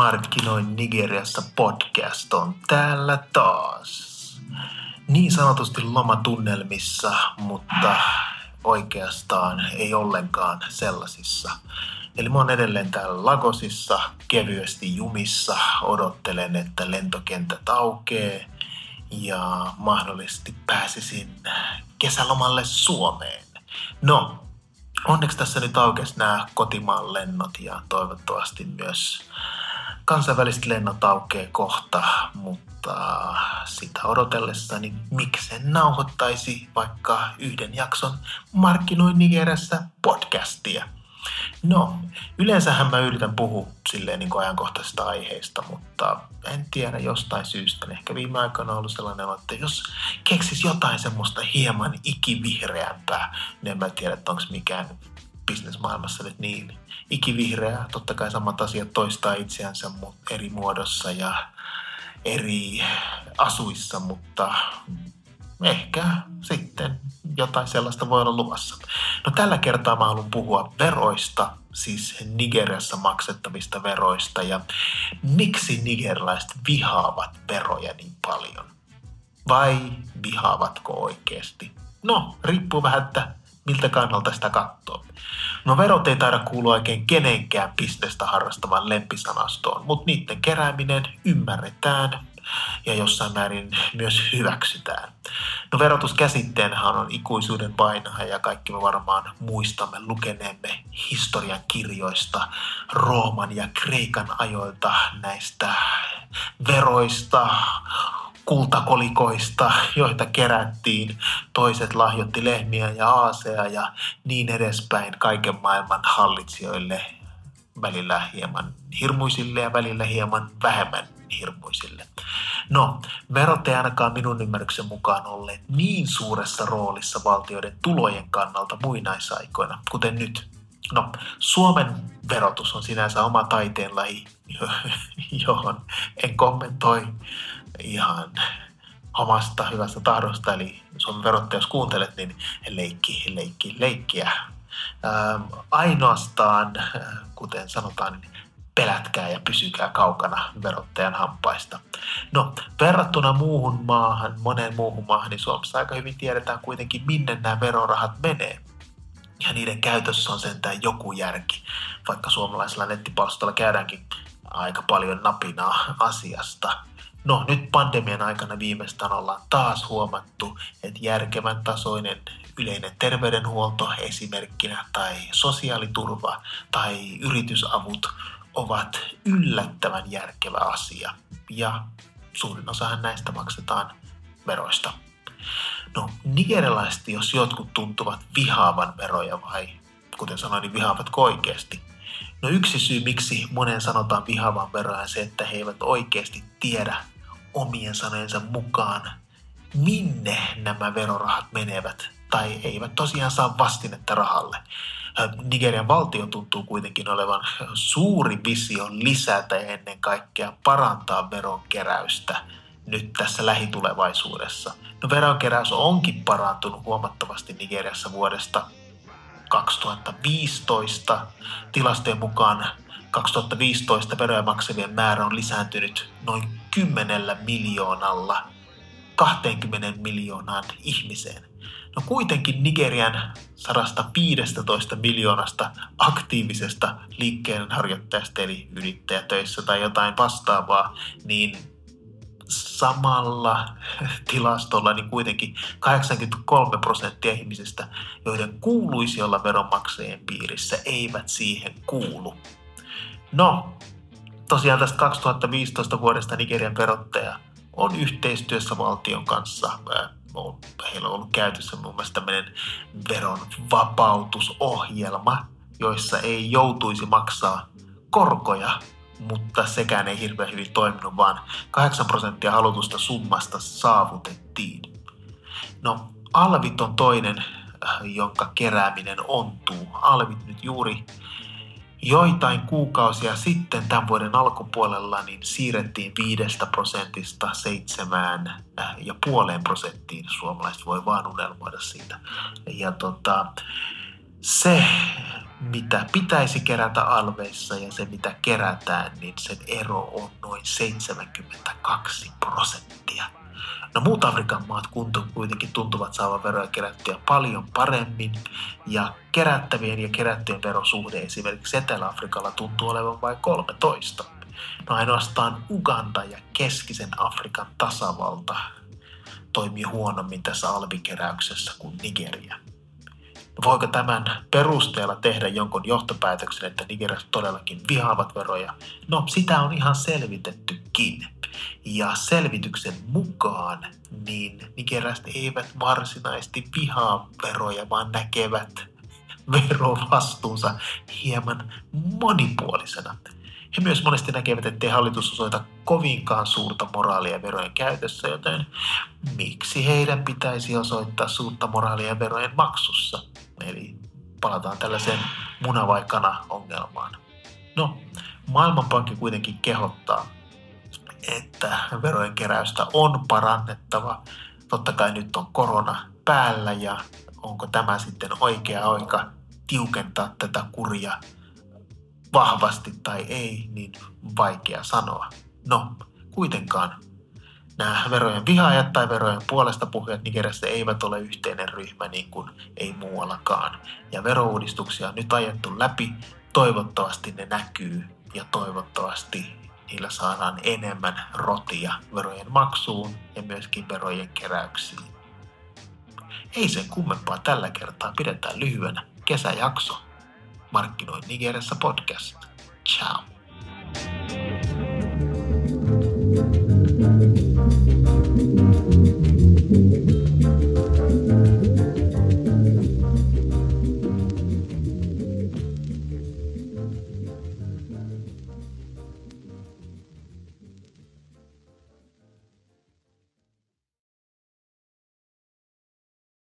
Markkinoin Nigeriassa podcast on täällä taas. Niin sanotusti lomatunnelmissa, mutta oikeastaan ei ollenkaan sellaisissa. Eli mä oon edelleen täällä Lagosissa, kevyesti jumissa, odottelen, että lentokentät aukee ja mahdollisesti pääsisin kesälomalle Suomeen. No, onneksi tässä nyt aukesi nämä kotimaan lennot ja toivottavasti myös kansainväliset lennot aukeaa kohta, mutta sitä odotellessani miksen nauhoittaisi vaikka yhden jakson Markkinoin Nigeriassa podcastia. No, yleensähän mä yritän puhua silleen niin kuin ajankohtaisista aiheista, mutta en tiedä jostain syystä. Ehkä viime aikoina on ollut sellainen, että jos keksis jotain semmoista hieman ikivihreämpää, niin en mä tiedä, että onko mikään bisnesmaailmassa nyt niin ikivihreää. Totta kai samat asiat toistaa itseänsä eri muodossa ja eri asuissa, mutta ehkä sitten jotain sellaista voi olla luvassa. No tällä kertaa mä haluan puhua veroista, siis Nigeriassa maksettavista veroista ja miksi nigerilaiset vihaavat veroja niin paljon. Vai vihaavatko oikeasti? No, riippuu vähän, että miltä kannalta sitä katsoo. No verot ei taida kuulua oikein kenenkään bisnestä harrastavan lempisanastoon, mutta niiden kerääminen ymmärretään ja jossain määrin myös hyväksytään. No verotuskäsitteenhän on ikuisuuden painaha ja kaikki me varmaan muistamme lukeneemme historian kirjoista Rooman ja Kreikan ajoilta näistä veroista, kultakolikoista, joita kerättiin. Toiset lahjoitti lehmiä ja aasea ja niin edespäin kaiken maailman hallitsijoille välillä hieman hirmuisille ja välillä hieman vähemmän hirmuisille. No, verot ei ainakaan minun ymmärryksen mukaan olleet niin suuressa roolissa valtioiden tulojen kannalta muinaisaikoina, kuten nyt. No, Suomen verotus on sinänsä oma taiteenlaji, johon en kommentoi ihan omasta hyvästä tahdosta, eli Suomen verottaja, jos kuuntelet, niin leikki, leikki, leikkiä. Ähm, ainoastaan, kuten sanotaan, niin pelätkää ja pysykää kaukana verottajan hampaista. No, verrattuna muuhun maahan, moneen muuhun maahan, niin Suomessa aika hyvin tiedetään kuitenkin, minne nämä verorahat menee. Ja niiden käytössä on sentään joku järki, vaikka suomalaisella nettipalstolla käydäänkin aika paljon napinaa asiasta. No nyt pandemian aikana viimeistään ollaan taas huomattu, että järkevän tasoinen yleinen terveydenhuolto esimerkkinä tai sosiaaliturva tai yritysavut ovat yllättävän järkevä asia ja suurin osahan näistä maksetaan veroista. No nigerilaiset, jos jotkut tuntuvat vihaavan veroja vai kuten sanoin, niin vihaavatko oikeasti? No yksi syy, miksi monen sanotaan vihaavan veroja on se, että he eivät oikeasti tiedä omien sanojensa mukaan, minne nämä verorahat menevät tai eivät tosiaan saa vastinetta rahalle. Nigerian valtio tuntuu kuitenkin olevan suuri visio lisätä ja ennen kaikkea parantaa veronkeräystä nyt tässä lähitulevaisuudessa. No veronkeräys onkin parantunut huomattavasti Nigeriassa vuodesta 2015. Tilastojen mukaan 2015 veroja maksavien määrä on lisääntynyt noin 10 miljoonalla 20 miljoonaan ihmiseen. No kuitenkin Nigerian 115 miljoonasta aktiivisesta liikkeenharjoittajasta eli yrittäjätöissä tai jotain vastaavaa, niin samalla tilastolla niin kuitenkin 83 prosenttia ihmisistä, joiden kuuluisi olla veronmaksajien piirissä, eivät siihen kuulu. No, tosiaan tästä 2015 vuodesta Nigerian verottaja on yhteistyössä valtion kanssa heillä on ollut käytössä muun muassa tämmöinen veron vapautusohjelma, joissa ei joutuisi maksaa korkoja, mutta sekään ei hirveän hyvin toiminut, vaan 8 prosenttia halutusta summasta saavutettiin. No, alvit on toinen, äh, jonka kerääminen ontuu. Alvit nyt juuri joitain kuukausia sitten tämän vuoden alkupuolella niin siirrettiin viidestä prosentista seitsemään äh, ja puoleen prosenttiin. Suomalaiset voi vaan unelmoida siitä. Ja tota, se, mitä pitäisi kerätä alveissa ja se, mitä kerätään, niin sen ero on noin 72 prosenttia. No muut Afrikan maat kuitenkin tuntuvat saavan veroja kerättyä paljon paremmin ja kerättävien ja kerättyjen verosuhde esimerkiksi Etelä-Afrikalla tuntuu olevan vain 13. No ainoastaan Uganda ja keskisen Afrikan tasavalta toimii huonommin tässä alvikeräyksessä kuin Nigeria. Voiko tämän perusteella tehdä jonkun johtopäätöksen, että Nigeriassa todellakin vihaavat veroja? No sitä on ihan selvitettykin. Ja selvityksen mukaan niin nigerialaiset eivät varsinaisesti vihaa veroja, vaan näkevät verovastuunsa hieman monipuolisena. He myös monesti näkevät, ettei hallitus osoita kovinkaan suurta moraalia verojen käytössä, joten miksi heidän pitäisi osoittaa suurta moraalia verojen maksussa? Eli palataan tällaiseen munavaikana ongelmaan. No, Maailmanpankki kuitenkin kehottaa, että verojen keräystä on parannettava. Totta kai nyt on korona päällä ja onko tämä sitten oikea aika tiukentaa tätä kuria vahvasti tai ei, niin vaikea sanoa. No, kuitenkaan nämä verojen vihaajat tai verojen puolesta puhujat Nigeriassa eivät ole yhteinen ryhmä niin kuin ei muuallakaan. Ja verouudistuksia on nyt ajettu läpi. Toivottavasti ne näkyy ja toivottavasti niillä saadaan enemmän rotia verojen maksuun ja myöskin verojen keräyksiin. Ei sen kummempaa tällä kertaa, pidetään lyhyenä kesäjakso. Markkinoin Nigeriassa podcast. Ciao. thank you thank you